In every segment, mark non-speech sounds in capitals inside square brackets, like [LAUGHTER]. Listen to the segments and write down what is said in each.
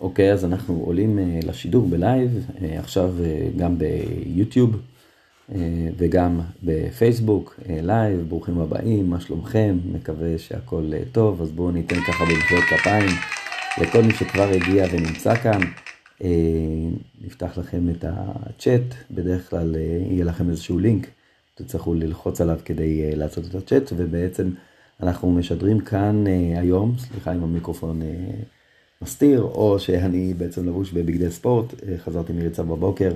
אוקיי, אז אנחנו עולים אה, לשידור בלייב, אה, עכשיו אה, גם ביוטיוב וגם בפייסבוק, לייב, ברוכים הבאים, מה שלומכם? מקווה שהכל טוב, אז בואו ניתן ככה במחיאות כפיים לכל מי שכבר הגיע ונמצא כאן. נפתח לכם את הצ'אט, בדרך כלל יהיה לכם איזשהו לינק, תצטרכו ללחוץ עליו כדי לעשות את הצ'אט, ובעצם אנחנו משדרים כאן היום, סליחה עם המיקרופון מסתיר, או שאני בעצם לבוש בבגדי ספורט, אה, חזרתי מריצה בבוקר,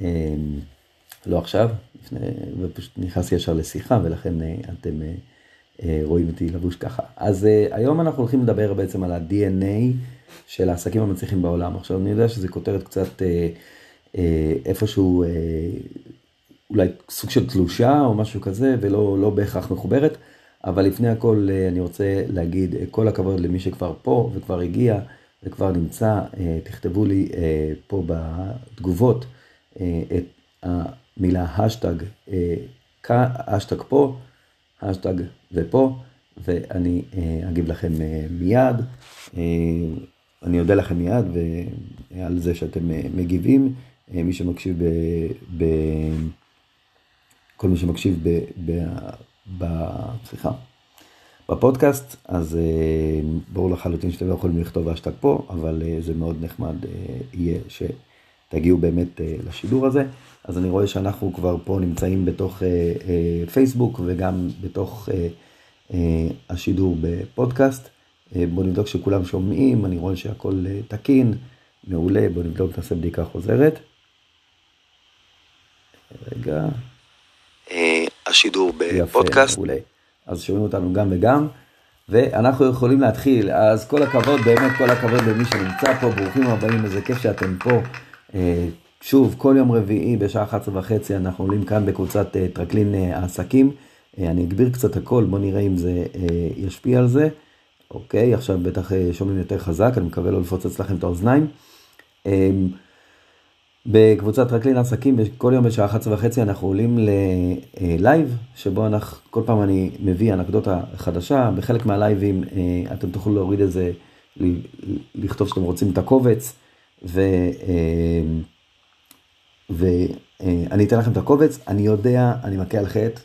אה, לא עכשיו, לפני, ופשוט נכנסתי ישר לשיחה, ולכן אה, אתם רואים אותי לבוש ככה. אז היום אנחנו הולכים לדבר בעצם על ה-DNA של העסקים המצליחים בעולם. עכשיו, אני יודע שזו כותרת קצת איפשהו, אולי סוג של תלושה או משהו כזה, ולא לא בהכרח מחוברת. אבל לפני הכל אני רוצה להגיד כל הכבוד למי שכבר פה וכבר הגיע וכבר נמצא, תכתבו לי פה בתגובות את המילה השטג, השטג פה, השטג ופה, ואני אגיב לכם מיד. אני אודה לכם מיד על זה שאתם מגיבים. מי שמקשיב ב... ב... כל מי שמקשיב ב... ב... ב... סליחה, בפודקאסט, אז uh, ברור לחלוטין שאתם לא יכולים לכתוב השטג פה, אבל uh, זה מאוד נחמד uh, יהיה שתגיעו באמת uh, לשידור הזה. אז אני רואה שאנחנו כבר פה נמצאים בתוך uh, uh, פייסבוק וגם בתוך uh, uh, השידור בפודקאסט. Uh, בואו נבדוק שכולם שומעים, אני רואה שהכל uh, תקין, מעולה, בואו נבדוק, נעשה בדיקה חוזרת. רגע. השידור בפודקאסט. יפה. אז שומעים אותנו גם וגם, ואנחנו יכולים להתחיל. אז כל הכבוד, באמת כל הכבוד למי שנמצא פה, ברוכים הבאים, איזה כיף שאתם פה. אה, שוב, כל יום רביעי בשעה 11 וחצי אנחנו עולים כאן בקבוצת אה, טרקלין אה, העסקים. אני אגביר קצת הכל, בואו נראה אם זה ישפיע על זה. אוקיי, עכשיו בטח שומעים יותר חזק, אני מקווה לא לפוצץ לכם את האוזניים. בקבוצת טרקלין עסקים, כל יום בשעה 11 וחצי אנחנו עולים ללייב, שבו אנחנו, כל פעם אני מביא אנקדוטה חדשה, בחלק מהלייבים אה, אתם תוכלו להוריד איזה, לכתוב שאתם רוצים את הקובץ, ו, אה, ואני אתן לכם את הקובץ, אני יודע, אני מכה על חטא,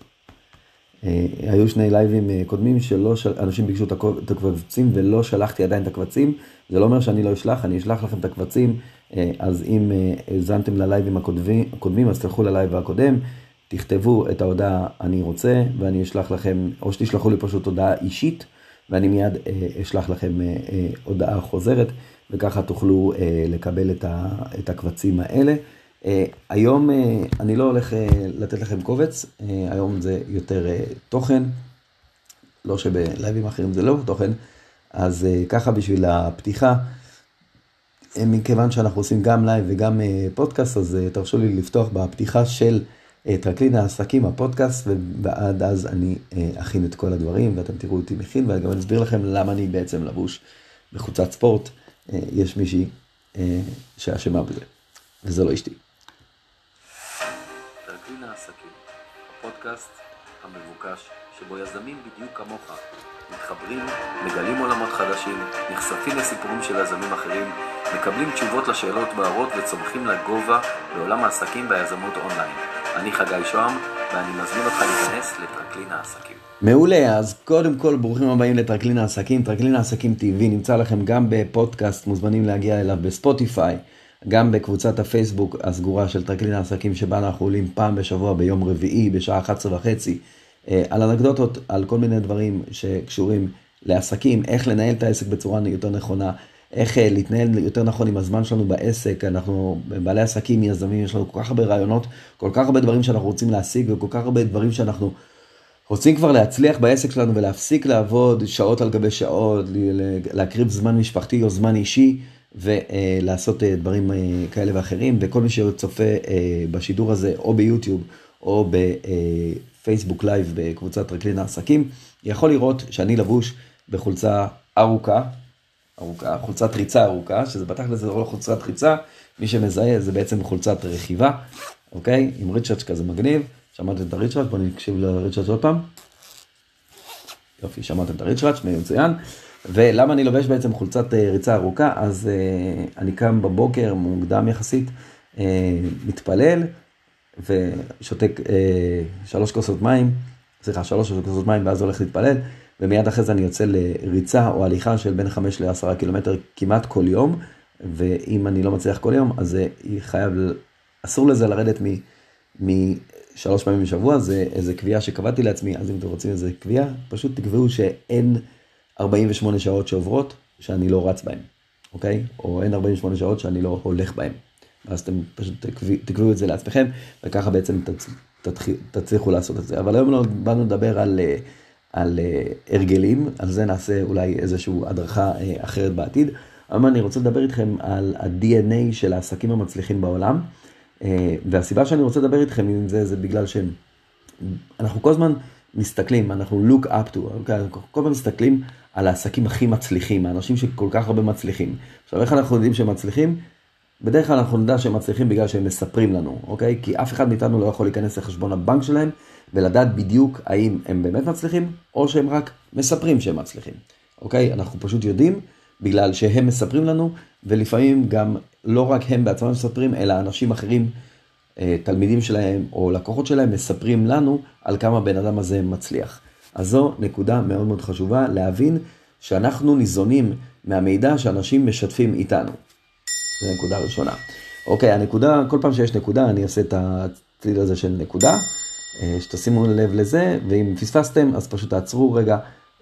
אה, היו שני לייבים קודמים שלא, אנשים ביקשו את הקבצים ולא שלחתי עדיין את הקבצים, זה לא אומר שאני לא אשלח, אני אשלח לכם את הקבצים. אה, אז אם אה, האזנתם ללייבים הקודמים, אז תלכו ללייב הקודם, תכתבו את ההודעה אני רוצה, ואני אשלח לכם, או שתשלחו לי פשוט הודעה אישית, ואני מיד אה, אשלח לכם הודעה חוזרת, וככה תוכלו לקבל את הקבצים האלה. היום אני לא הולך לתת לכם קובץ, היום זה יותר תוכן, לא שבלייבים אחרים זה לא תוכן, אז ככה בשביל הפתיחה. מכיוון שאנחנו עושים גם לייב וגם אה, פודקאסט, אז אה, תרשו לי לפתוח בפתיחה של אה, טרקלין העסקים, הפודקאסט, ועד אז אני אכין את כל הדברים, ואתם תראו אותי מכין, ואני גם אסביר לכם למה אני בעצם לבוש בחולצת ספורט. יש מישהי שאשמה בזה, וזה לא אשתי. טרקלין העסקים, הפודקאסט המבוקש, שבו יזמים בדיוק כמוך מתחברים, מגלים עולמות חדשים, נחשפים לסיפורים של יזמים אחרים, מקבלים תשובות לשאלות בערות וצומחים לגובה בעולם העסקים והיזמות אונליין. אני חגי שוהם, ואני מזמין אותך להיכנס לטרקלין העסקים. מעולה, אז קודם כל ברוכים הבאים לטרקלין העסקים. טרקלין העסקים TV נמצא לכם גם בפודקאסט, מוזמנים להגיע אליו בספוטיפיי, גם בקבוצת הפייסבוק הסגורה של טרקלין העסקים, שבה אנחנו עולים פעם בשבוע ביום רביעי בשעה 11 וחצי. אה, על אנקדוטות, על כל מיני דברים שקשורים לעסקים, איך לנהל את העסק בצורה יותר נכונה, איך אה, להתנהל יותר נכון עם הזמן שלנו בעסק, אנחנו בעלי עסקים, יזמים, יש לנו כל כך הרבה רעיונות, כל כך הרבה דברים שאנחנו רוצים להשיג וכל כך הרבה דברים שאנחנו רוצים כבר להצליח בעסק שלנו ולהפסיק לעבוד שעות על גבי שעות, להקריב זמן משפחתי או זמן אישי ולעשות אה, דברים כאלה ואחרים, וכל מי שצופה בשידור הזה או ביוטיוב או בפייסבוק live בקבוצת טרקלין העסקים, יכול לראות שאני לבוש בחולצה ארוכה, ארוכה, חולצת ריצה ארוכה, שזה בתכל'ס זה לא חולצת ריצה, מי שמזהה זה בעצם חולצת רכיבה, אוקיי? עם ריצ'אץ' כזה מגניב, שמעתם את הריצ'אץ', בואו נקשיב לריצ'אץ' עוד פעם. יופי, שמעתם את הריצ'אץ', מצוין. ולמה אני לובש בעצם חולצת ריצה ארוכה? אז אני קם בבוקר מוקדם יחסית, מתפלל ושותק שלוש כוסות מים, סליחה, שלוש כוסות מים ואז הולך להתפלל. ומיד אחרי זה אני יוצא לריצה או הליכה של בין 5 ל-10 קילומטר כמעט כל יום, ואם אני לא מצליח כל יום, אז זה חייב, אסור לזה לרדת משלוש פעמים בשבוע, זה איזה קביעה שקבעתי לעצמי, אז אם אתם רוצים איזה קביעה, פשוט תקבעו שאין 48 שעות שעוברות שאני לא רץ בהן, אוקיי? או אין 48 שעות שאני לא הולך בהן. אז אתם פשוט תקבעו את זה לעצמכם, וככה בעצם תצ... תצליחו לעשות את זה. אבל היום לא באנו לדבר על... על uh, הרגלים, על זה נעשה אולי איזושהי הדרכה uh, אחרת בעתיד. היום אני רוצה לדבר איתכם על ה-DNA של העסקים המצליחים בעולם, והסיבה שאני רוצה לדבר איתכם עם זה, זה בגלל שאנחנו כל הזמן מסתכלים, אנחנו look up to, okay? אנחנו כל הזמן מסתכלים על העסקים הכי מצליחים, האנשים שכל כך הרבה מצליחים. עכשיו, איך אנחנו יודעים שהם מצליחים? בדרך כלל אנחנו נדע שהם מצליחים בגלל שהם מספרים לנו, אוקיי? כי אף אחד מאיתנו לא יכול להיכנס לחשבון הבנק שלהם ולדעת בדיוק האם הם באמת מצליחים, או שהם רק מספרים שהם מצליחים, אוקיי? אנחנו פשוט יודעים בגלל שהם מספרים לנו, ולפעמים גם לא רק הם בעצמם מספרים, אלא אנשים אחרים, אה, תלמידים שלהם או לקוחות שלהם, מספרים לנו על כמה בן אדם הזה מצליח. אז זו נקודה מאוד מאוד חשובה, להבין שאנחנו ניזונים מהמידע שאנשים משתפים איתנו. זו נקודה ראשונה. אוקיי, הנקודה, כל פעם שיש נקודה, אני אעשה את הצליל הזה של נקודה. אה, שתשימו לב לזה, ואם פספסתם, אז פשוט תעצרו רגע.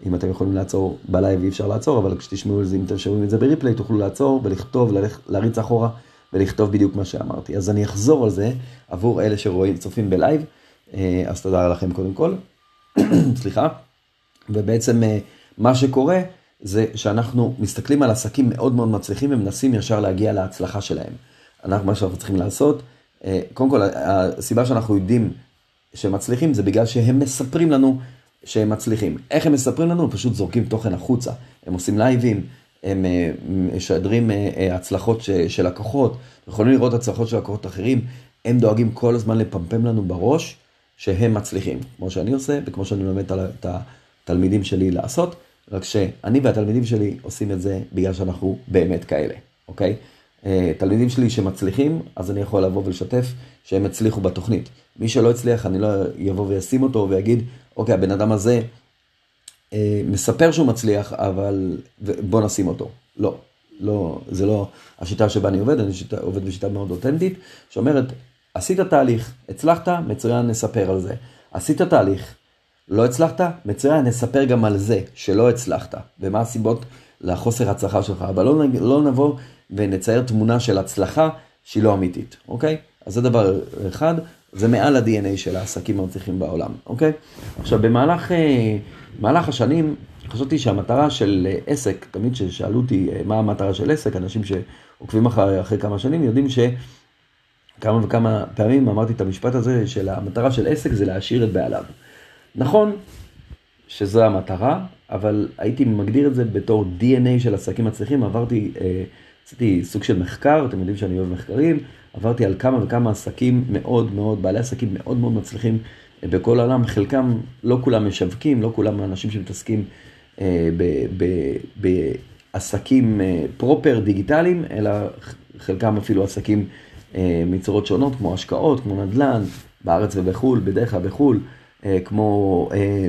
אם אתם יכולים לעצור ב live אי אפשר לעצור, אבל כשתשמעו את זה, אם אתם שומעים את זה ב replay, תוכלו לעצור ולכתוב, ללכ, להריץ אחורה ולכתוב בדיוק מה שאמרתי. אז אני אחזור על זה עבור אלה שרואים, צופים בלייב, אה, אז תודה לכם קודם כל. [COUGHS] סליחה. ובעצם אה, מה שקורה זה שאנחנו מסתכלים על עסקים מאוד מאוד מצליחים ומנסים ישר להגיע להצלחה שלהם. אנחנו, מה שאנחנו צריכים לעשות, קודם כל, הסיבה שאנחנו יודעים שהם מצליחים זה בגלל שהם מספרים לנו שהם מצליחים. איך הם מספרים לנו? הם פשוט זורקים תוכן החוצה. הם עושים לייבים, הם אה, משדרים אה, אה, הצלחות של לקוחות, יכולים לראות הצלחות של לקוחות אחרים, הם דואגים כל הזמן לפמפם לנו בראש שהם מצליחים, כמו שאני עושה וכמו שאני מלמד את התלמידים שלי לעשות, רק שאני והתלמידים שלי עושים את זה בגלל שאנחנו באמת כאלה, אוקיי? תלמידים שלי שמצליחים, אז אני יכול לבוא ולשתף שהם הצליחו בתוכנית. מי שלא הצליח, אני לא יבוא וישים אותו ויגיד, אוקיי, הבן אדם הזה אה, מספר שהוא מצליח, אבל בוא נשים אותו. לא, לא, זה לא השיטה שבה אני עובד, אני שיטה, עובד בשיטה מאוד אותנטית, שאומרת, עשית תהליך, הצלחת, מצוין, נספר על זה. עשית תהליך, לא הצלחת, מצוין, נספר גם על זה שלא הצלחת, ומה הסיבות לחוסר הצלחה שלך, אבל לא, לא נבוא ונצייר תמונה של הצלחה שהיא לא אמיתית, אוקיי? אז זה דבר אחד. זה מעל ה-DNA של העסקים המצליחים בעולם, אוקיי? עכשיו, במהלך, אה, במהלך השנים חשבתי שהמטרה של אה, עסק, תמיד כששאלו אותי אה, מה המטרה של עסק, אנשים שעוקבים אחרי, אחרי כמה שנים יודעים שכמה וכמה פעמים אמרתי את המשפט הזה של המטרה של עסק זה להשאיר את בעליו. נכון שזו המטרה, אבל הייתי מגדיר את זה בתור DNA של עסקים מצליחים, עברתי, עשיתי סוג של מחקר, אתם יודעים שאני אוהב מחקרים, עברתי על כמה וכמה עסקים מאוד מאוד, בעלי עסקים מאוד מאוד מצליחים אה, בכל העולם, חלקם, לא כולם משווקים, לא כולם אנשים שמתעסקים אה, בעסקים אה, פרופר דיגיטליים, אלא חלקם אפילו עסקים אה, מצורות שונות, כמו השקעות, כמו נדל"ן, בארץ ובחו"ל, בדרך כלל בחו"ל, אה, כמו אה,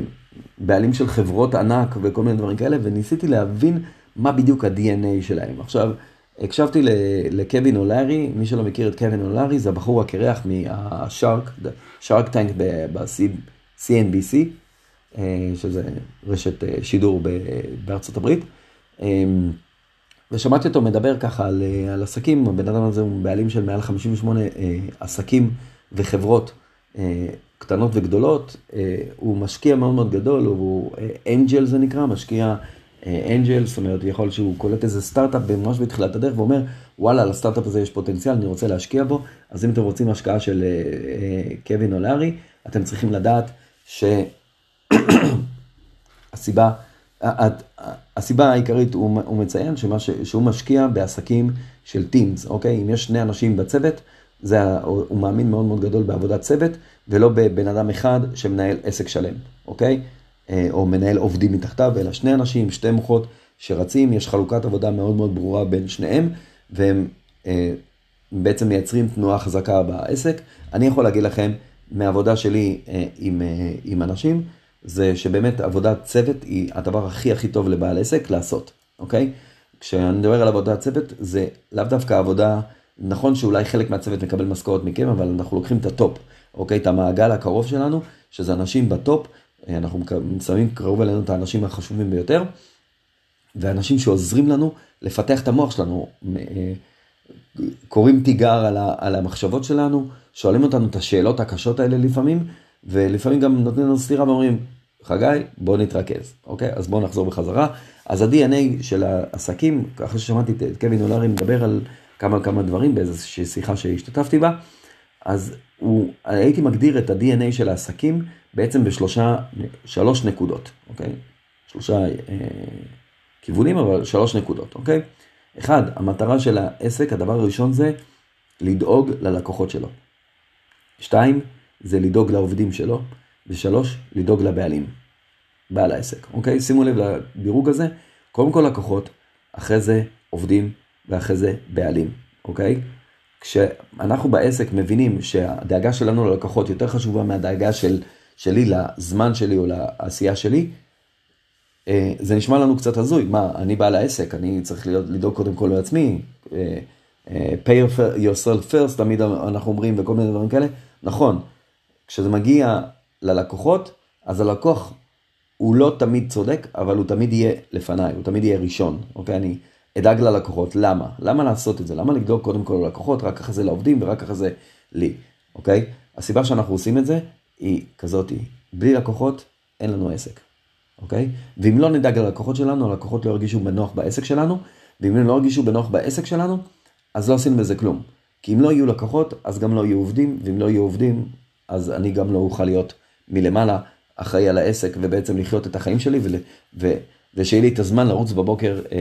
בעלים של חברות ענק וכל מיני דברים כאלה, וניסיתי להבין מה בדיוק ה-DNA שלהם. עכשיו, הקשבתי לקווין אולארי, מי שלא מכיר את קווין אולארי, זה הבחור הקרח מהשארק, שארק טנק ב-CNBC, אה, שזה רשת אה, שידור בארצות הברית. אה, ושמעתי אותו מדבר ככה על, על עסקים, הבן אדם הזה הוא בעלים של מעל 58 עסקים וחברות קטנות וגדולות, הוא משקיע מאוד מאוד גדול, הוא angel זה נקרא, משקיע angel, זאת אומרת, יכול שהוא קולט איזה סטארט-אפ ממש בתחילת הדרך ואומר, וואלה, לסטארט-אפ הזה יש פוטנציאל, אני רוצה להשקיע בו, אז אם אתם רוצים השקעה של אה, אה, קווין או לארי, אתם צריכים לדעת שהסיבה, [COUGHS] הסיבה העיקרית, הוא, מציין שהוא משקיע בעסקים של teams, אוקיי? אם יש שני אנשים בצוות, זה, הוא מאמין מאוד מאוד גדול בעבודת צוות, ולא בבן אדם אחד שמנהל עסק שלם, אוקיי? אה, או מנהל עובדים מתחתיו, אלא שני אנשים, שתי מוחות שרצים, יש חלוקת עבודה מאוד מאוד ברורה בין שניהם, והם אה, בעצם מייצרים תנועה חזקה בעסק. אני יכול להגיד לכם, מהעבודה שלי אה, עם, אה, עם אנשים, זה שבאמת עבודת צוות היא הדבר הכי הכי טוב לבעל עסק לעשות, אוקיי? כשאני מדבר על עבודת צוות, זה לאו דווקא עבודה, נכון שאולי חלק מהצוות מקבל משכורת מכם, אבל אנחנו לוקחים את ה top, אוקיי? את המעגל הקרוב שלנו, שזה אנשים ב top, אנחנו שמים קרוב אלינו את האנשים החשובים ביותר, ואנשים שעוזרים לנו לפתח את המוח שלנו, אה, קוראים תיגר על, על המחשבות שלנו, שואלים אותנו את השאלות הקשות האלה לפעמים, ולפעמים גם נותנים לנו סטירה ואומרים, חגי, בוא נתרכז, אוקיי? אז בואו נחזור בחזרה. אז ה-DNA של העסקים, אחרי ששמעתי את קווין אולרי מדבר על כמה כמה דברים באיזושהי שיחה שהשתתפתי בה, אז הוא, הייתי מגדיר את ה-DNA של העסקים בעצם בשלושה, שלוש נקודות, אוקיי? שלושה אה, כיוונים, אבל שלוש נקודות, אוקיי? אחד, המטרה של העסק, הדבר הראשון זה לדאוג ללקוחות שלו. שתיים, זה לדאוג לעובדים שלו. ושלוש, לדאוג לבעלים, בעל העסק, אוקיי? שימו לב לדירוג הזה, קודם כל לקוחות, אחרי זה עובדים ואחרי זה בעלים, אוקיי? כשאנחנו בעסק מבינים שהדאגה שלנו ללקוחות יותר חשובה מהדאגה של, שלי לזמן שלי או לעשייה שלי, אה, זה נשמע לנו קצת הזוי, מה, אני בעל העסק, אני צריך להיות, לדאוג קודם כל לעצמי, אה, אה, pay yourself first, תמיד אנחנו אומרים וכל מיני דברים כאלה, נכון, כשזה מגיע ללקוחות, אז הלקוח הוא לא תמיד צודק, אבל הוא תמיד יהיה לפניי, הוא תמיד יהיה ראשון, אוקיי? אני אדאג ללקוחות, למה? למה לעשות את זה? למה לדאוג קודם כל ללקוחות, רק אחרי זה לעובדים ורק אחרי זה לי, אוקיי? הסיבה שאנחנו עושים את זה היא כזאת, בלי לקוחות אין לנו עסק, אוקיי? ואם לא נדאג ללקוחות שלנו, הלקוחות לא ירגישו בנוח בעסק שלנו, ואם הם לא ירגישו בנוח בעסק שלנו, אז לא עשינו בזה כלום. כי אם לא יהיו לקוחות, אז גם לא יהיו עובדים, ואם לא יהיו עובדים, אז אני גם לא אוכל להיות מלמעלה אחראי על העסק ובעצם לחיות את החיים שלי ול, ושיהיה לי את הזמן לרוץ בבוקר אה,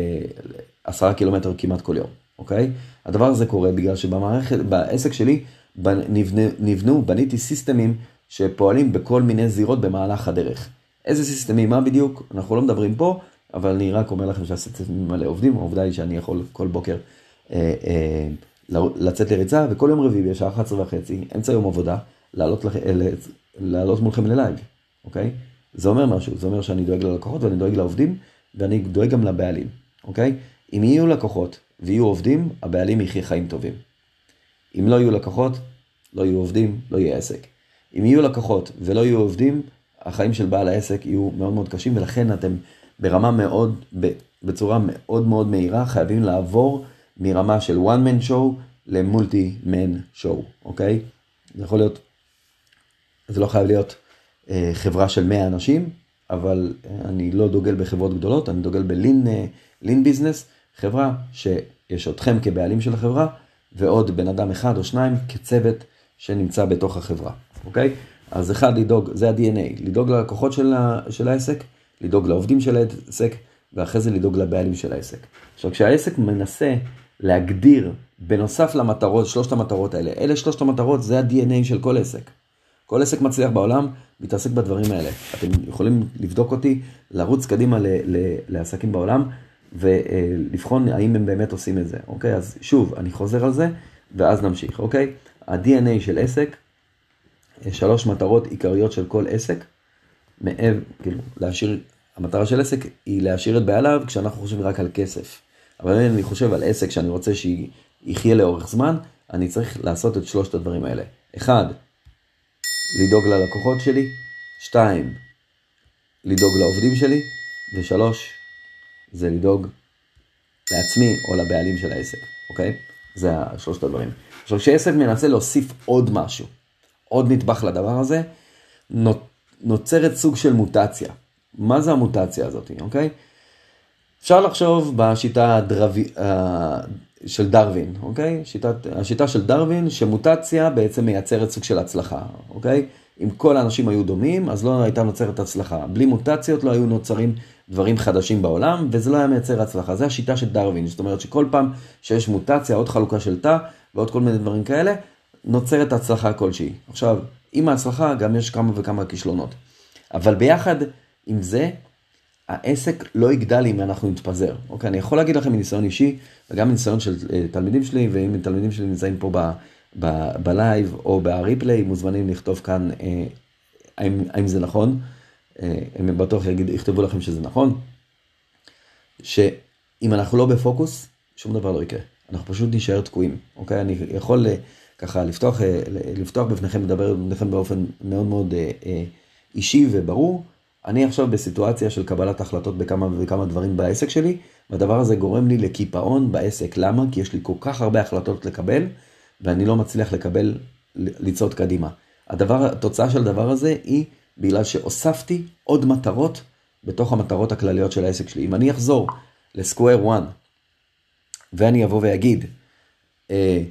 עשרה קילומטר כמעט כל יום, אוקיי? הדבר הזה קורה בגלל שבמערכת, בעסק שלי נבנו, נבנו, בניתי סיסטמים שפועלים בכל מיני זירות במהלך הדרך. איזה סיסטמים, מה בדיוק, אנחנו לא מדברים פה, אבל אני רק אומר לכם שהסיסטמים האלה עובדים, העובדה היא שאני יכול כל בוקר אה, אה, לצאת לריצה, וכל יום רביעי בשעה 11 וחצי, אמצע יום עבודה, לעלות. לעלות מולכם ללייב, אוקיי? זה אומר משהו, זה אומר שאני דואג ללקוחות ואני דואג לעובדים ואני דואג גם לבעלים, אוקיי? אם יהיו לקוחות ויהיו עובדים, הבעלים יחיה חיים טובים. אם לא יהיו לקוחות, לא יהיו עובדים, לא יהיה עסק. אם יהיו לקוחות ולא יהיו עובדים, החיים של בעל העסק יהיו מאוד מאוד קשים ולכן אתם ברמה מאוד, בצורה מאוד מאוד מהירה חייבים לעבור מרמה של one man show למולטי man show, אוקיי? זה יכול להיות זה לא חייב להיות חברה של 100 אנשים, אבל אה, אני לא דוגל בחברות גדולות, אני דוגל בלין אה, ביזנס, חברה שיש אתכם כבעלים של החברה, ועוד בן אדם אחד או שניים כצוות שנמצא בתוך החברה, אוקיי? אז אחד, לדאוג, זה ה-DNA, לדאוג ללקוחות של, ה, של העסק, לדאוג לעובדים של העסק, ואחרי זה לדאוג לבעלים של העסק. עכשיו, כשהעסק מנסה להגדיר, בנוסף למטרות, שלושת המטרות האלה, אלה שלושת המטרות, זה ה-DNA של כל עסק. כל עסק מצליח בעולם מתעסק בדברים האלה. אתם יכולים לבדוק אותי, לרוץ קדימה ל- ל- לעסקים בעולם ולבחון האם הם באמת עושים את זה, אוקיי? אז שוב, אני חוזר על זה ואז נמשיך, אוקיי? ה-DNA של עסק, שלוש מטרות עיקריות של כל עסק, מעבר, כאילו, להשאיר, המטרה של עסק היא להשאיר את בעליו כשאנחנו חושבים רק על כסף. אבל אם אני חושב על עסק שאני רוצה שיחיה לאורך זמן, אני צריך לעשות את שלושת הדברים האלה. אחד, לדאוג ללקוחות שלי, שתיים, לדאוג לעובדים שלי, ושלוש, זה לדאוג לעצמי או לבעלים של העסק, אוקיי? זה שלושת הדברים. עכשיו, כשעסק מנסה להוסיף עוד משהו, עוד נדבך לדבר הזה, נוצרת סוג של מוטציה. מה זה המוטציה הזאת, אוקיי? אפשר לחשוב בשיטה הדרווי, של דרווין, אוקיי? שיטת, השיטה של דרווין, שמוטציה בעצם מייצרת סוג של הצלחה, אוקיי? אם כל האנשים היו דומים, אז לא הייתה נוצרת הצלחה. בלי מוטציות לא היו נוצרים דברים חדשים בעולם, וזה לא היה מייצר הצלחה. זו השיטה של דרווין, זאת אומרת שכל פעם שיש מוטציה, עוד חלוקה של תא, ועוד כל מיני דברים כאלה, נוצרת הצלחה כלשהי. עכשיו, עם ההצלחה גם יש כמה וכמה כישלונות. אבל ביחד עם זה, העסק לא יגדל אם אנחנו נתפזר. אוקיי, אני יכול להגיד לכם מניסיון אישי, וגם מניסיון של אה, תלמידים שלי, ואם תלמידים שלי נמצאים פה ב live או ב replay, מוזמנים לכתוב כאן אה, האם, האם זה נכון. אה, הם בטוח יגיד, יכתבו לכם שזה נכון. שאם אנחנו לא בפוקוס, שום דבר לא יקרה. אנחנו פשוט נשאר תקועים, אוקיי? אני יכול ככה לפתוח, לפתוח בפניכם, לדבר בפניכם באופן מאוד מאוד אישי וברור. אני עכשיו בסיטואציה של קבלת החלטות בכמה וכמה דברים בעסק שלי, והדבר הזה גורם לי לקיפאון בעסק. למה? כי יש לי כל כך הרבה החלטות לקבל, ואני לא מצליח לקבל, לצעוד קדימה. הדבר, התוצאה של הדבר הזה היא בגלל שהוספתי עוד מטרות בתוך המטרות הכלליות של העסק שלי. אם אני אחזור לסקוויר 1, ואני אבוא ואגיד, אה,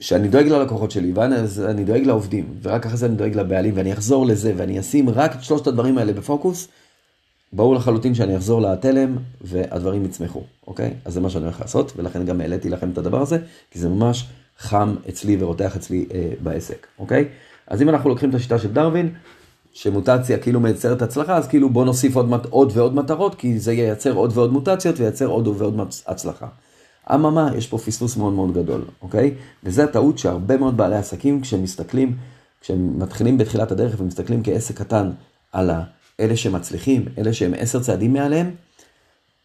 שאני דואג ללקוחות שלי, ואני דואג לעובדים, ורק אחרי זה אני דואג לבעלים, ואני אחזור לזה, ואני אשים רק את שלושת הדברים האלה בפוקוס, ברור לחלוטין שאני אחזור לתלם, והדברים יצמחו, אוקיי? אז זה מה שאני הולך לעשות, ולכן גם העליתי לכם את הדבר הזה, כי זה ממש חם אצלי ורותח אצלי אה, בעסק, אוקיי? אז אם אנחנו לוקחים את השיטה של דרווין, שמוטציה כאילו מייצרת הצלחה, אז כאילו בוא נוסיף עוד, עוד ועוד מטרות, כי זה ייצר עוד ועוד מוטציות וייצר עוד ועוד הצלחה. אממה, יש פה פספוס מאוד מאוד גדול, אוקיי? וזה הטעות שהרבה מאוד בעלי עסקים, כשהם מסתכלים, כשהם מתחילים בתחילת הדרך ומסתכלים כעסק קטן על אלה שמצליחים, אלה שהם עשר צעדים מעליהם,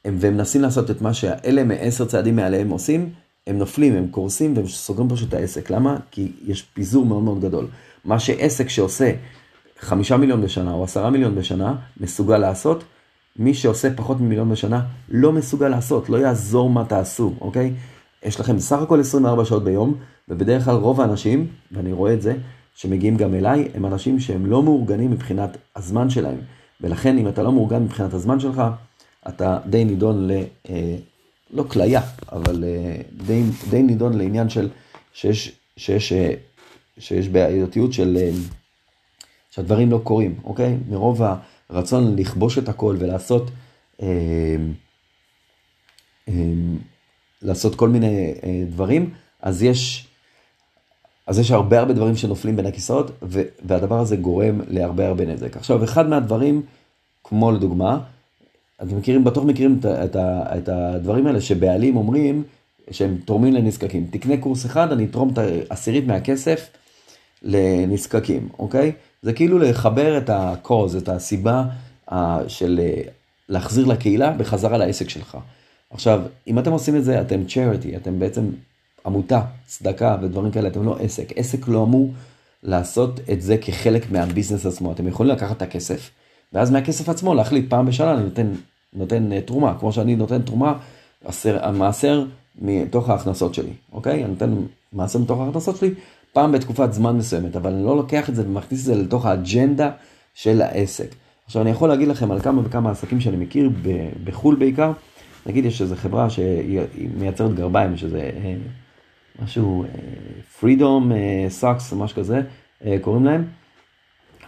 הם, והם מנסים לעשות את מה שאלה מעשר צעדים מעליהם עושים, הם נופלים, הם קורסים והם סוגרים פשוט את העסק. למה? כי יש פיזור מאוד מאוד גדול. מה שעסק שעושה חמישה מיליון בשנה או עשרה מיליון בשנה מסוגל לעשות, מי שעושה פחות ממיליון בשנה לא מסוגל לעשות, לא יעזור מה תעשו, אוקיי? יש לכם בסך הכל 24 שעות ביום, ובדרך כלל רוב האנשים, ואני רואה את זה, שמגיעים גם אליי, הם אנשים שהם לא מאורגנים מבחינת הזמן שלהם. ולכן אם אתה לא מאורגן מבחינת הזמן שלך, אתה די נידון ל... אה, לא כליה, אבל אה, די, די נידון לעניין של שיש, שיש, אה, שיש בעייתיות של... אה, שהדברים לא קורים, אוקיי? מרוב הרצון לכבוש את הכל ולעשות אה, אה, לעשות כל מיני אה, דברים, אז יש, אז יש הרבה הרבה דברים שנופלים בין הכיסאות, והדבר הזה גורם להרבה הרבה נזק. עכשיו, אחד מהדברים, כמו לדוגמה, אתם מכירים, בטוח מכירים את, את, את הדברים האלה שבעלים אומרים שהם תורמים לנזקקים. תקנה קורס אחד, אני אתרום את העשירית מהכסף לנזקקים, אוקיי? זה כאילו לחבר את ה-cause, את הסיבה uh, של uh, להחזיר לקהילה בחזרה לעסק שלך. עכשיו, אם אתם עושים את זה, אתם charity, אתם בעצם עמותה, צדקה ודברים כאלה, אתם לא עסק. עסק לא אמור לעשות את זה כחלק מהביזנס עצמו. אתם יכולים לקחת את הכסף, ואז מהכסף עצמו להחליט פעם בשנה אני נותן, נותן uh, תרומה, כמו שאני נותן תרומה, מעשר מתוך ההכנסות שלי, אוקיי? אני נותן מעשר מתוך ההכנסות שלי, פעם בתקופת זמן מסוימת, אבל אני לא לוקח את זה ומכניס את זה לתוך האג'נדה של העסק. עכשיו אני יכול להגיד לכם על כמה וכמה עסקים שאני מכיר, בחו"ל בעיקר, נגיד יש איזו חברה שהיא מייצרת גרביים, שזה אה, משהו, Freedom Socks, משהו כזה, אה, קוראים להם,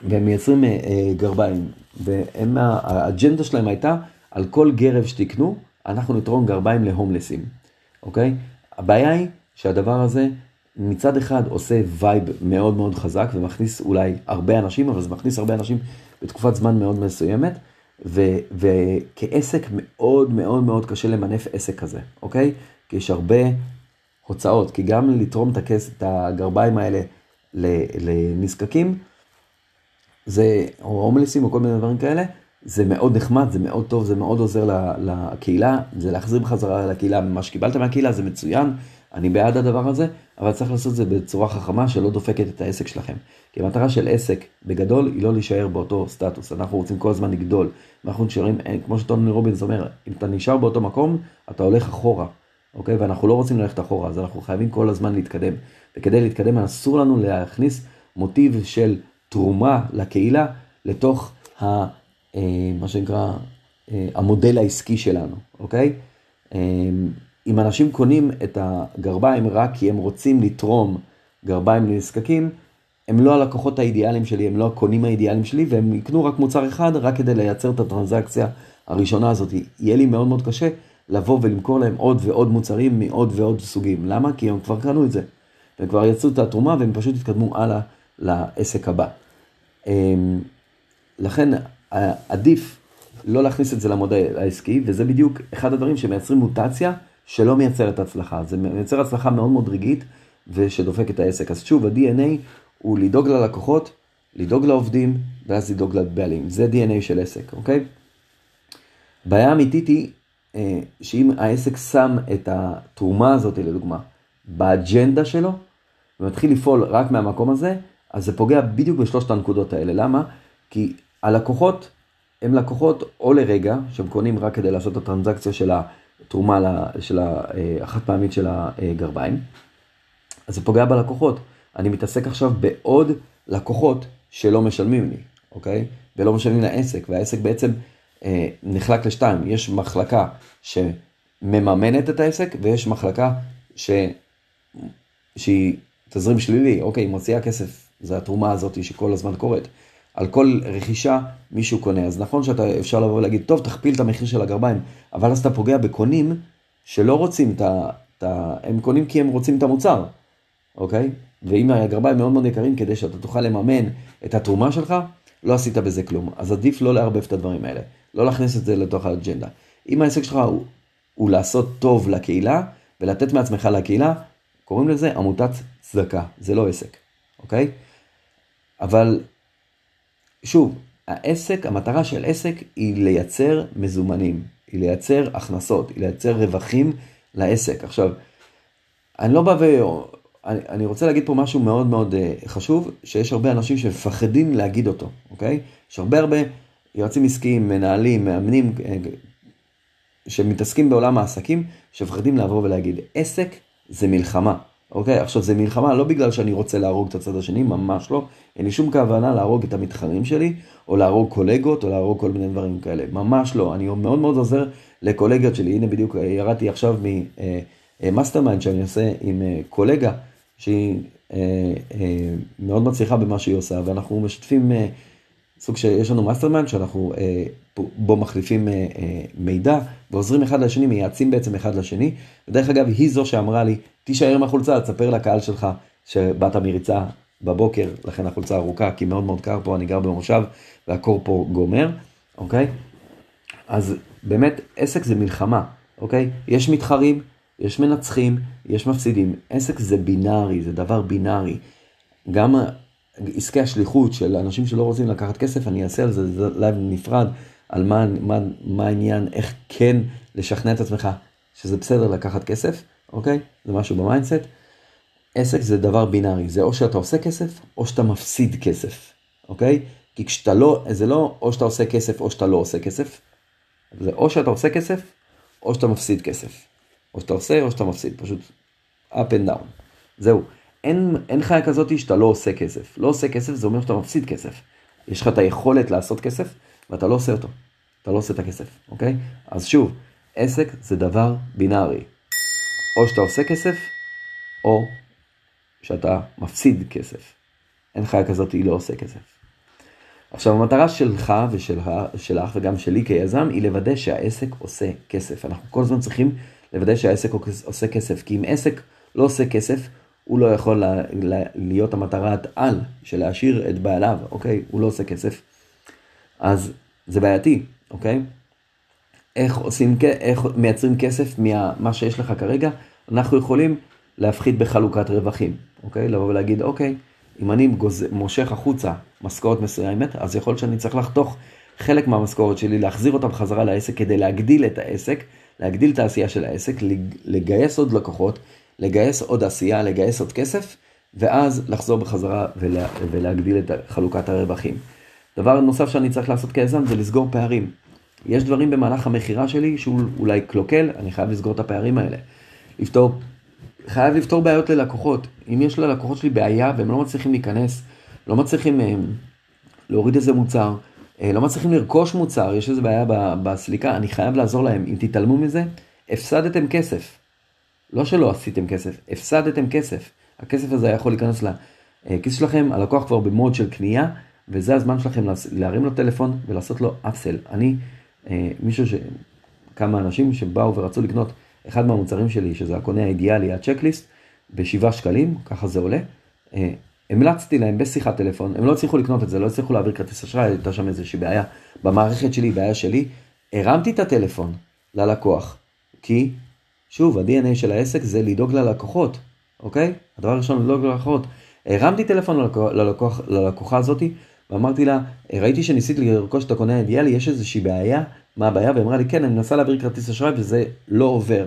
והם מייצרים אה, גרביים, והאג'נדה שלהם הייתה, על כל גרב שתקנו, אנחנו נתרום גרביים להומלסים, אוקיי? הבעיה היא שהדבר הזה מצד אחד עושה vibe מאוד מאוד חזק ומכניס אולי הרבה אנשים, אבל זה מכניס הרבה אנשים בתקופת זמן מאוד מסוימת, ו, וכעסק מאוד מאוד מאוד קשה למנף עסק כזה, אוקיי? כי יש הרבה הוצאות, כי גם לתרום את, הכס, את הגרביים האלה לנזקקים, זה, או הומלסים או כל מיני דברים כאלה, זה מאוד נחמד, זה מאוד טוב, זה מאוד עוזר לקהילה, זה להחזיר בחזרה לקהילה ממה שקיבלת מהקהילה, זה מצוין, אני בעד הדבר הזה, אבל צריך לעשות את זה בצורה חכמה שלא דופקת את העסק שלכם. כי המטרה של עסק בגדול היא לא להישאר באותו סטטוס, אנחנו רוצים כל הזמן לגדול. אנחנו נשארים, אה, כמו שטוני רובינס אומר, אם אתה נשאר באותו מקום, אתה הולך אחורה, אוקיי? ואנחנו לא רוצים ללכת אחורה, אז אנחנו חייבים כל הזמן להתקדם. וכדי להתקדם אסור לנו להכניס מוטיב של תרומה לקהילה לתוך ה, אה, מה שנקרא אה, המודל העסקי שלנו, אוקיי? אם אנשים קונים את הגרביים רק כי הם רוצים לתרום גרביים לנזקקים, הם לא הלקוחות האידיאליים שלי, הם לא הקונים האידיאליים שלי, והם יקנו רק מוצר אחד רק כדי לייצר את הטרנזקציה הראשונה הזאת. יהיה לי מאוד מאוד קשה לבוא ולמכור להם עוד ועוד מוצרים מעוד ועוד סוגים. למה? כי הם כבר קנו את זה. הם כבר יצאו את התרומה והם פשוט יתקדמו הלאה לעסק הבא. אמ, לכן עדיף לא להכניס את זה למודל העסקי, וזה בדיוק אחד הדברים שמייצרים מוטציה שלא מייצרת הצלחה. זה מייצר הצלחה מאוד מאוד רגעית ושדופק את העסק. אז שוב, ה-DNA הוא לדאוג ללקוחות, לדאוג לעובדים, ואז לדאוג לבעלים. זה DNA של עסק, אוקיי? בעיה אמיתית היא אה, שאם העסק שם את התרומה הזאת, לדוגמה, באג'נדה שלו, ומתחיל לפעול רק מהמקום הזה, אז זה פוגע בדיוק בשלושת הנקודות האלה. למה? כי הלקוחות הם לקוחות או לרגע, שהם קונים רק כדי לעשות את הטרנזקציה של התרומה, של אה, החד פעמית של הגרביים, אז זה פוגע בלקוחות. אני מתעסק עכשיו בעוד לקוחות שלא משלמים לי, אוקיי? ולא משלמים לעסק, והעסק בעצם אה, נחלק לשתיים. יש מחלקה שמממנת את העסק, ויש מחלקה ש... שהיא תזרים שלילי, אוקיי, היא מוציאה כסף, זה התרומה הזאת שכל הזמן קורית. על כל רכישה מישהו קונה. אז נכון שאתה אפשר לבוא ולהגיד, טוב, תכפיל את המחיר של הגרביים, אבל אז אתה פוגע בקונים שלא רוצים את ה... הם קונים כי הם רוצים את המוצר, אוקיי? ואם הגרביים מאוד מאוד יקרים כדי שאתה תוכל לממן את התרומה שלך, לא עשית בזה כלום. אז עדיף לא לערבב את הדברים האלה, לא להכניס את זה לתוך האג'נדה. אם העסק שלך הוא, הוא לעשות טוב לקהילה ולתת מעצמך לקהילה, קוראים לזה עמותת צדקה, זה לא עסק, אוקיי? אבל שוב, העסק, המטרה של עסק היא לייצר מזומנים, היא לייצר הכנסות, היא לייצר רווחים לעסק. עכשיו, אני לא בא ו... אני, רוצה להגיד פה משהו מאוד מאוד uh, חשוב, שיש הרבה אנשים שמפחדים להגיד אותו, אוקיי? יש הרבה הרבה יועצים עסקיים, מנהלים, מאמנים, uh, שמתעסקים בעולם העסקים, שמפחדים לעבור ולהגיד, עסק זה מלחמה. אוקיי? עכשיו זה מלחמה לא בגלל שאני רוצה להרוג את הצד השני, ממש לא. אין לי שום כוונה להרוג את המתחרים שלי, או להרוג קולגות, או להרוג כל מיני דברים כאלה. ממש לא. אני מאוד מאוד עוזר לקולגיות שלי. הנה בדיוק אה, ירדתי עכשיו מ mastermind שאני עושה עם אה, קולגה, שהיא אה, מאוד מצליחה במה שהיא עושה, ואנחנו משתפים סוג שיש לנו mastermind שאנחנו בו מחליפים מידע ועוזרים אחד לשני, מייעצים בעצם אחד לשני. ודרך אגב, היא זו שאמרה לי, תישאר עם החולצה, תספר לקהל שלך שבאת מריצה בבוקר, לכן החולצה ארוכה, כי מאוד מאוד קר פה, אני גר במושב והקור פה גומר, אוקיי? אז באמת, עסק זה מלחמה, אוקיי? יש מתחרים, יש מנצחים, יש מפסידים. עסק זה בינארי, זה דבר בינארי. גם עסקי השליחות של אנשים שלא רוצים לקחת כסף, אני אעשה על זה live נפרד, על מה, מה, מה העניין, איך כן לשכנע את עצמך שזה בסדר לקחת כסף. אוקיי? זה משהו ב mindset. עסק זה דבר בינארי, זה או שאתה עושה כסף, או שאתה מפסיד כסף, אוקיי? כי כשאתה לא, זה לא או שאתה עושה כסף או שאתה לא עושה כסף, זה או שאתה עושה כסף, או שאתה מפסיד כסף. או שאתה עושה או שאתה מפסיד, פשוט up and down. זהו. אין, אין חיה כזאת שאתה לא עושה כסף. לא עושה כסף זה אומר שאתה מפסיד כסף. יש לך את היכולת לעשות כסף, ואתה לא עושה אותו. אתה לא עושה את הכסף, אוקיי? אז שוב, עסק זה דבר בינארי. או שאתה עושה כסף, או שאתה מפסיד כסף. אין חיה כזאת, היא לא עושה כסף. עכשיו, המטרה שלך ושלך שלך וגם שלי כיזם, היא לוודא שהעסק עושה כסף. אנחנו כל הזמן צריכים לוודא שהעסק עושה כסף, כי אם עסק לא עושה כסף, הוא לא יכול לה, לה, להיות המטרת על של להשאיר את בעליו, אוקיי? הוא לא עושה כסף. אז זה בעייתי, אוקיי? איך עושים, איך מייצרים כסף ממה שיש לך כרגע, אנחנו יכולים להפחית בחלוקת רווחים, אוקיי? לבוא ולהגיד, אוקיי, אם אני גוז... מושך החוצה משכורת מסוימת, אז יכול להיות שאני צריך לחתוך חלק מהמשכורת שלי, להחזיר אותה בחזרה לעסק כדי להגדיל את העסק, להגדיל את העשייה של העסק, לגייס עוד לקוחות, לגייס עוד עשייה, לגייס עוד כסף, ואז לחזור בחזרה ולה... ולהגדיל את חלוקת הרווחים. דבר נוסף שאני צריך לעשות כיזם זה לסגור פערים. יש דברים במהלך המכירה שלי שהוא אולי קלוקל, אני חייב לסגור את הפערים האלה. לפתור, חייב לפתור בעיות ללקוחות. אם יש ללקוחות שלי בעיה והם לא מצליחים להיכנס, לא מצליחים הם, אה, להוריד איזה מוצר, אה, לא מצליחים לרכוש מוצר, יש איזה בעיה בסליקה, אני חייב לעזור להם. אם תתעלמו מזה, הפסדתם כסף. לא שלא עשיתם כסף, הפסדתם כסף. הכסף הזה יכול להיכנס לכיס שלכם, הלקוח כבר במוד של קנייה, וזה הזמן שלכם להרים לו טלפון ולעשות לו אפסל. אני אה, מישהו ש... כמה אנשים שבאו ורצו לקנות אחד מהמוצרים שלי, שזה הקונה האידיאלי, הצ'קליסט, בשבעה שקלים, ככה זה עולה. אה, המלצתי להם בשיחת טלפון, הם לא הצליחו לקנות את זה, לא הצליחו להעביר כרטיס אשראי, הייתה שם איזושהי בעיה במערכת שלי, בעיה שלי. הרמתי את הטלפון ללקוח, כי, שוב, ה-DNA של העסק זה לדאוג ללקוחות, אוקיי? הדבר הראשון, לדאוג ללקוחות. הרמתי טלפון ללקוח, ללקוח, ללקוחה הזאתי, ואמרתי לה, ראיתי שניסית לרכוש את הקונה האידיאלי, יש איזושהי בעיה, מה הבעיה? והיא אמרה לי, כן, אני מנסה להעביר כרטיס אשראי וזה לא עובר.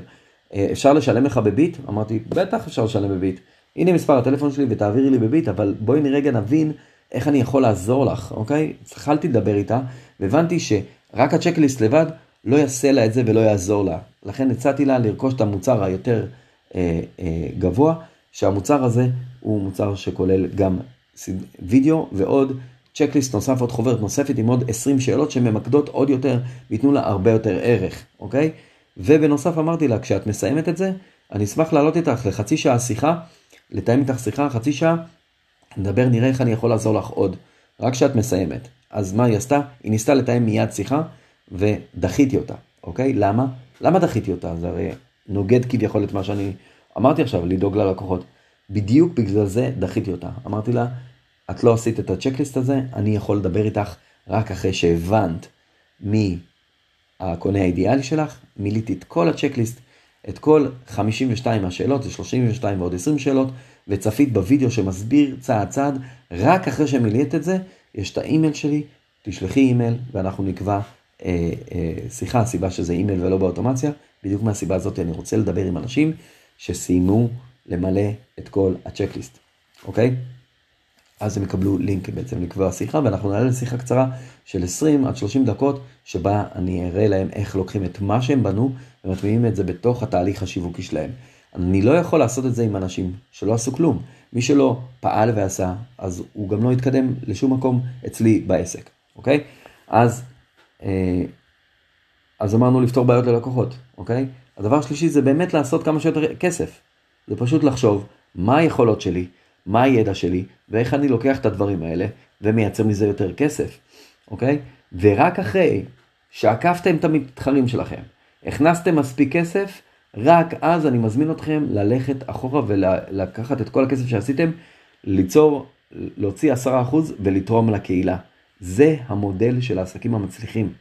אה, אפשר לשלם לך בביט? אמרתי, בטח אפשר לשלם בביט. הנה מספר הטלפון שלי ותעבירי לי בביט, אבל בואי רגע נבין איך אני יכול לעזור לך, אוקיי? התחלתי לדבר איתה, והבנתי שרק הצ'קליסט לבד לא יעשה לה את זה ולא יעזור לה. לכן הצעתי לה לרכוש את המוצר היותר אה, אה, גבוה, שהמוצר הזה הוא מוצר שכולל גם וידאו ועוד צ'קליסט נוסף, עוד חוברת נוספת עם עוד 20 שאלות שממקדות עוד יותר וייתנו לה הרבה יותר ערך, אוקיי? ובנוסף אמרתי לה, כשאת מסיימת את זה, אני אשמח לעלות איתך לחצי שעה שיחה, לתאם איתך שיחה, חצי שעה, נדבר, נראה איך אני יכול לעזור לך עוד, רק כשאת מסיימת. אז מה היא עשתה? היא ניסתה לתאם מיד שיחה, ודחיתי אותה, אוקיי? למה? למה דחיתי אותה? זה הרי נוגד כביכול את מה שאני אמרתי עכשיו, לדאוג ללקוחות. בדיוק בגלל זה דחיתי אותה. אמרתי לה, את לא עשית את הצ'קליסט הזה, אני יכול לדבר איתך רק אחרי שהבנת מי הקונה האידיאלי שלך, מילאת את כל ה checklist, את כל 52 מהשאלות, זה 32 ועוד 20 שאלות, וצפית בווידאו שמסביר צעד צעד, רק אחרי שמילאת את זה, יש את האימייל שלי, תשלחי אימייל ואנחנו נקבע אה, אה, שיחה, הסיבה שזה אימייל ולא באוטומציה, בדיוק מהסיבה הזאת אני רוצה לדבר עם אנשים שסיימו למלא את כל ה checklist, אוקיי? אז הם יקבלו לינק בעצם לקבוע שיחה, ואנחנו נעלה לשיחה קצרה של 20 עד 30 דקות, שבה אני אראה להם איך לוקחים את מה שהם בנו ומטמיעים את זה בתוך התהליך השיווקי שלהם. אני לא יכול לעשות את זה עם אנשים שלא עשו כלום. מי שלא פעל ועשה, אז הוא גם לא יתקדם לשום מקום אצלי בעסק, אוקיי? אז, אה, אז אמרנו לפתור בעיות ללקוחות, אוקיי? הדבר השלישי זה באמת לעשות כמה שיותר כסף. זה פשוט לחשוב מה היכולות שלי, מה הידע שלי, ואיך אני לוקח את הדברים האלה ומייצר מזה יותר כסף, אוקיי? ורק אחרי שעקפתם את המתחרים שלכם, הכנסתם מספיק כסף, רק אז אני מזמין אתכם ללכת אחורה ולקחת את כל הכסף שעשיתם, ליצור, להוציא 10% ולתרום לקהילה. זה המודל של העסקים המצליחים,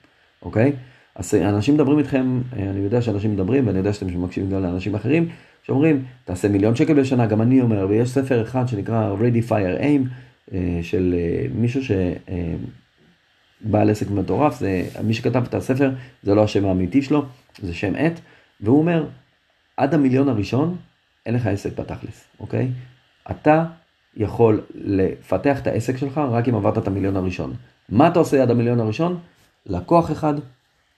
אוקיי? אז אנשים מדברים איתכם, אני יודע שאנשים מדברים ואני יודע שאתם מקשיבים גם לאנשים אחרים, שאומרים, תעשה מיליון שקל בשנה, גם אני אומר, ויש ספר אחד שנקרא Ready Fire Aim, אה, של אה, מישהו שבעל עסק מטורף, זה, מי שכתב את הספר, זה לא השם האמיתי שלו, זה שם עט, והוא אומר, עד המיליון הראשון, אין לך עסק בתכלס, אוקיי? אתה יכול לפתח את העסק שלך רק אם עברת את המיליון הראשון. מה אתה עושה עד המיליון הראשון? לקוח אחד,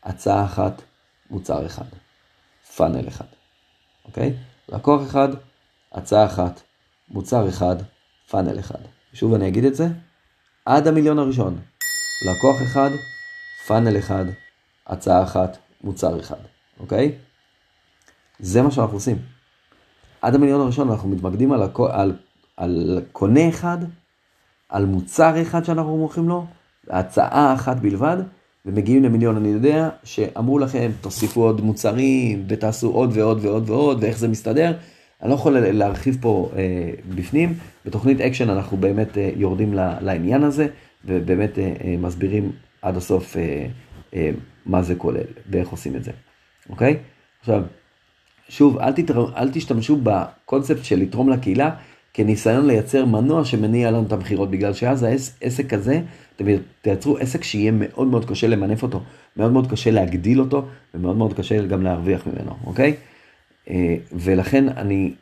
הצעה אחת, מוצר אחד, פאנל אחד, אוקיי? לקוח אחד, הצעה אחת, מוצר אחד, פאנל אחד. שוב אני אגיד את זה, עד המיליון הראשון, לקוח אחד, פאנל אחד, הצעה אחת, מוצר אחד, אוקיי? זה מה שאנחנו עושים. עד המיליון הראשון אנחנו מתמקדים על, הקו, על, על קונה אחד, על מוצר אחד שאנחנו מוכרים לו, הצעה אחת בלבד, ומגיעים למיליון. אני יודע שאמרו לכם, תוסיפו עוד מוצרים, ותעשו עוד ועוד ועוד ועוד, ואיך זה מסתדר. אני לא יכול להרחיב פה אה, בפנים. בתוכנית אקשן אנחנו באמת אה, יורדים לעניין הזה, ובאמת אה, אה, מסבירים עד הסוף אה, אה, מה זה כולל, ואיך עושים את זה, אוקיי? עכשיו, שוב, אל, תתר... אל תשתמשו בקונספט של לתרום לקהילה כניסיון לייצר מנוע שמניע לנו את המכירות, בגלל שאז העסק הזה, אתם תייצרו עסק שיהיה מאוד מאוד קשה למנף אותו, מאוד מאוד קשה להגדיל אותו, ומאוד מאוד קשה גם להרוויח ממנו, אוקיי? אה, ולכן אני,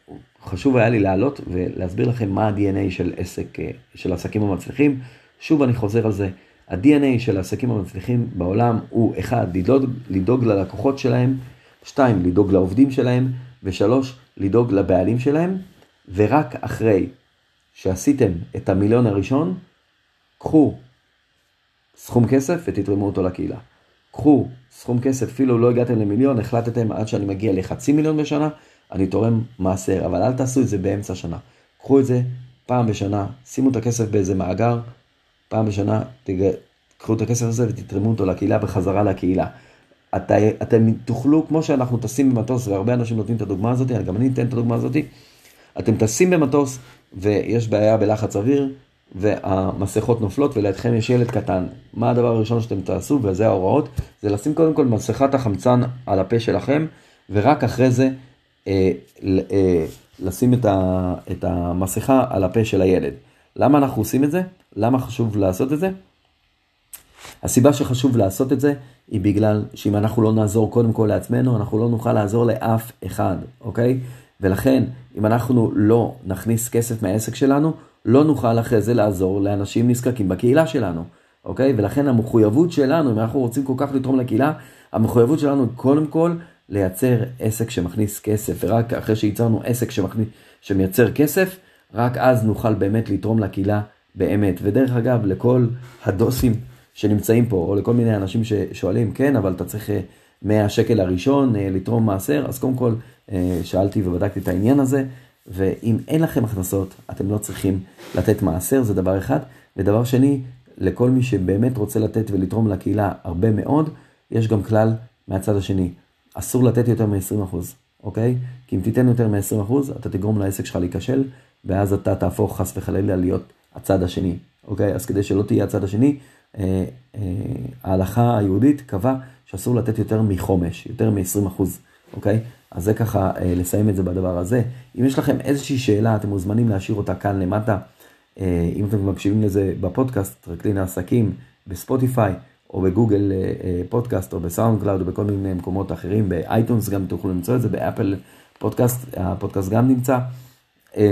חשוב היה לי לעלות ולהסביר לכם מה ה-DNA של עסק, אה, של עסקים המצליחים. שוב אני חוזר על זה, ה-DNA של העסקים המצליחים בעולם הוא אחד, לדאוג, לדאוג ללקוחות שלהם, שתיים, לדאוג לעובדים שלהם, ושלוש, לדאוג לבעלים שלהם, ורק אחרי שעשיתם את המיליון הראשון, קחו סכום כסף ותתרמו אותו לקהילה. קחו סכום כסף, אפילו לא הגעתם למיליון, החלטתם עד שאני מגיע לחצי מיליון בשנה, אני תורם מעשר, אבל אל תעשו את זה באמצע השנה. קחו את זה פעם בשנה, שימו את הכסף באיזה מאגר, פעם בשנה תג... קחו את הכסף הזה ותתרמו אותו לקהילה בחזרה לקהילה. את, אתם תוכלו, כמו שאנחנו טסים במטוס, והרבה אנשים נותנים את הדוגמה הזאת, גם אני אתן את הדוגמה הזאת, אתם טסים במטוס ויש בעיה בלחץ אוויר, והמסכות נופלות ולידכם יש ילד קטן. מה הדבר הראשון שאתם תעשו, וזה ההוראות, זה לשים קודם כל מסכת החמצן על הפה שלכם, ורק אחרי זה אה, אה, לשים את, ה, את המסכה על הפה של הילד. למה אנחנו עושים את זה? למה חשוב לעשות את זה? הסיבה שחשוב לעשות את זה היא בגלל שאם אנחנו לא נעזור קודם כל לעצמנו, אנחנו לא נוכל לעזור לאף אחד, אוקיי? ולכן, אם אנחנו לא נכניס כסף מהעסק שלנו, לא נוכל אחרי זה לעזור לאנשים נזקקים בקהילה שלנו, אוקיי? ולכן המחויבות שלנו, אם אנחנו רוצים כל כך לתרום לקהילה, המחויבות שלנו היא קודם כל לייצר עסק שמכניס כסף, ורק אחרי שייצרנו עסק שמכניס, שמייצר כסף, רק אז נוכל באמת לתרום לקהילה באמת. ודרך אגב, לכל הדוסים שנמצאים פה, או לכל מיני אנשים ששואלים, כן, אבל אתה צריך אה, מהשקל הראשון אה, לתרום מעשר, אז קודם כל שאלתי ובדקתי את העניין הזה, ואם אין לכם הכנסות, אתם לא צריכים לתת מעשר, זה דבר אחד. ודבר שני, לכל מי שבאמת רוצה לתת ולתרום לקהילה הרבה מאוד, יש גם כלל מהצד השני. אסור לתת יותר מ-20%, אוקיי? כי אם תיתן יותר מ-20%, אתה תגרום לעסק שלך להיכשל, ואז אתה תהפוך חס וחלילה להיות הצד השני, אוקיי? אז כדי שלא תהיה הצד השני, אה, אה, ההלכה היהודית קבעה שאסור לתת יותר מחומש, יותר מ-20%, אוקיי? אז זה ככה אה, לסיים את זה בדבר הזה. אם יש לכם איזושהי שאלה, אתם מוזמנים להשאיר אותה כאן למטה. אה, אם אתם מקשיבים לזה בפודקאסט, טרקלין העסקים, בספוטיפיי, או בגוגל אה, אה, פודקאסט, או בסאונד קלאוד, או בכל מיני מקומות אחרים, באייטונס גם תוכלו למצוא את זה, באפל פודקאסט, הפודקאסט גם נמצא. אה,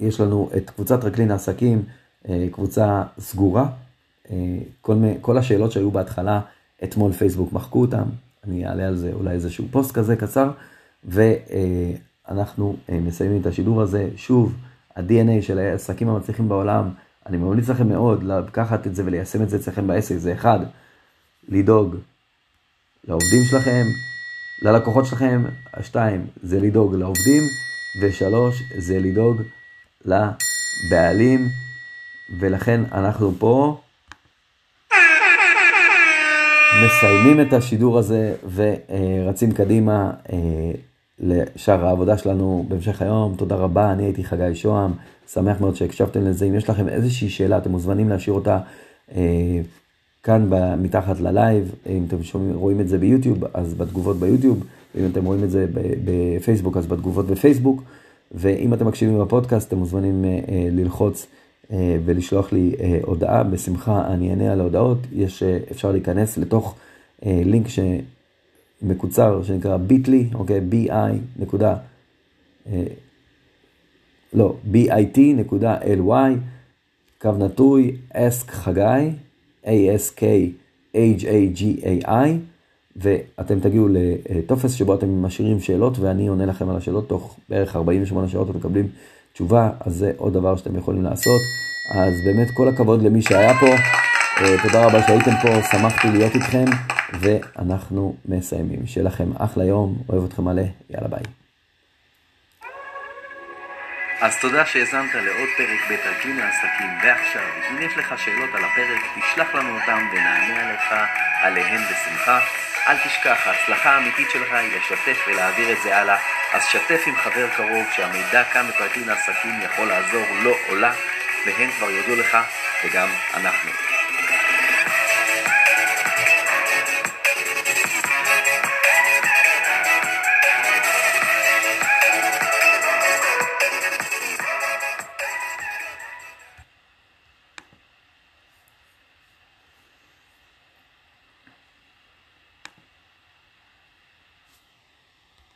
יש לנו את קבוצת טרקלין העסקים, אה, קבוצה סגורה. אה, כל, כל השאלות שהיו בהתחלה, אתמול פייסבוק מחקו אותם, אני אעלה על זה אולי איזשהו פוסט כזה קצר, ואנחנו אה, מסיימים את השידור הזה. שוב, ה-DNA של העסקים המצליחים בעולם, אני ממליץ לכם מאוד לקחת את זה וליישם את זה אצלכם בעסק. זה אחד, לדאוג לעובדים שלכם, ללקוחות שלכם, השתיים, זה לדאוג לעובדים, ושלוש, זה לדאוג לבעלים, ולכן אנחנו פה מסיימים את השידור הזה ורצים קדימה אה, לשאר העבודה שלנו בהמשך היום. תודה רבה, אני הייתי חגי שוהם, שמח מאוד שהקשבתם לזה. אם יש לכם איזושהי שאלה, אתם מוזמנים להשאיר אותה אה, כאן מתחת ללייב. אם אתם שומעים, רואים את זה ביוטיוב, אז בתגובות ביוטיוב. אם אתם רואים את זה בפייסבוק, אז בתגובות בפייסבוק. ואם אתם מקשיבים בפודקאסט, אתם מוזמנים אה, ללחוץ ולשלוח לי אה, הודעה, בשמחה אני אענה על ההודעות. יש, אה, אפשר להיכנס לתוך לינק שמקוצר שנקרא ביטלי, אוקיי? bi נקודה, לא, bit נקודה ly, קו נטוי, ask חגי, ask h-a-g-a-i, ואתם תגיעו לטופס שבו אתם משאירים שאלות ואני עונה לכם על השאלות תוך בערך 48 שעות אתם מקבלים תשובה, אז זה עוד דבר שאתם יכולים לעשות. אז באמת כל הכבוד למי שהיה פה, אה, תודה רבה שהייתם פה, שמחתי להיות איתכם, ואנחנו מסיימים. שיהיה לכם אחלה יום, אוהב אתכם מלא, יאללה ביי. אז תודה שהאזנת לעוד פרק בטלקין העסקים, ועכשיו, אם יש לך שאלות על הפרק, תשלח לנו אותם ונענה עליך עליהן בשמחה. אל תשכח, ההצלחה האמיתית שלך היא לשתף ולהעביר את זה הלאה, אז שתף עם חבר קרוב שהמידע כאן בטלקין העסקים יכול לעזור לו או לה, והם כבר יודו לך, וגם אנחנו.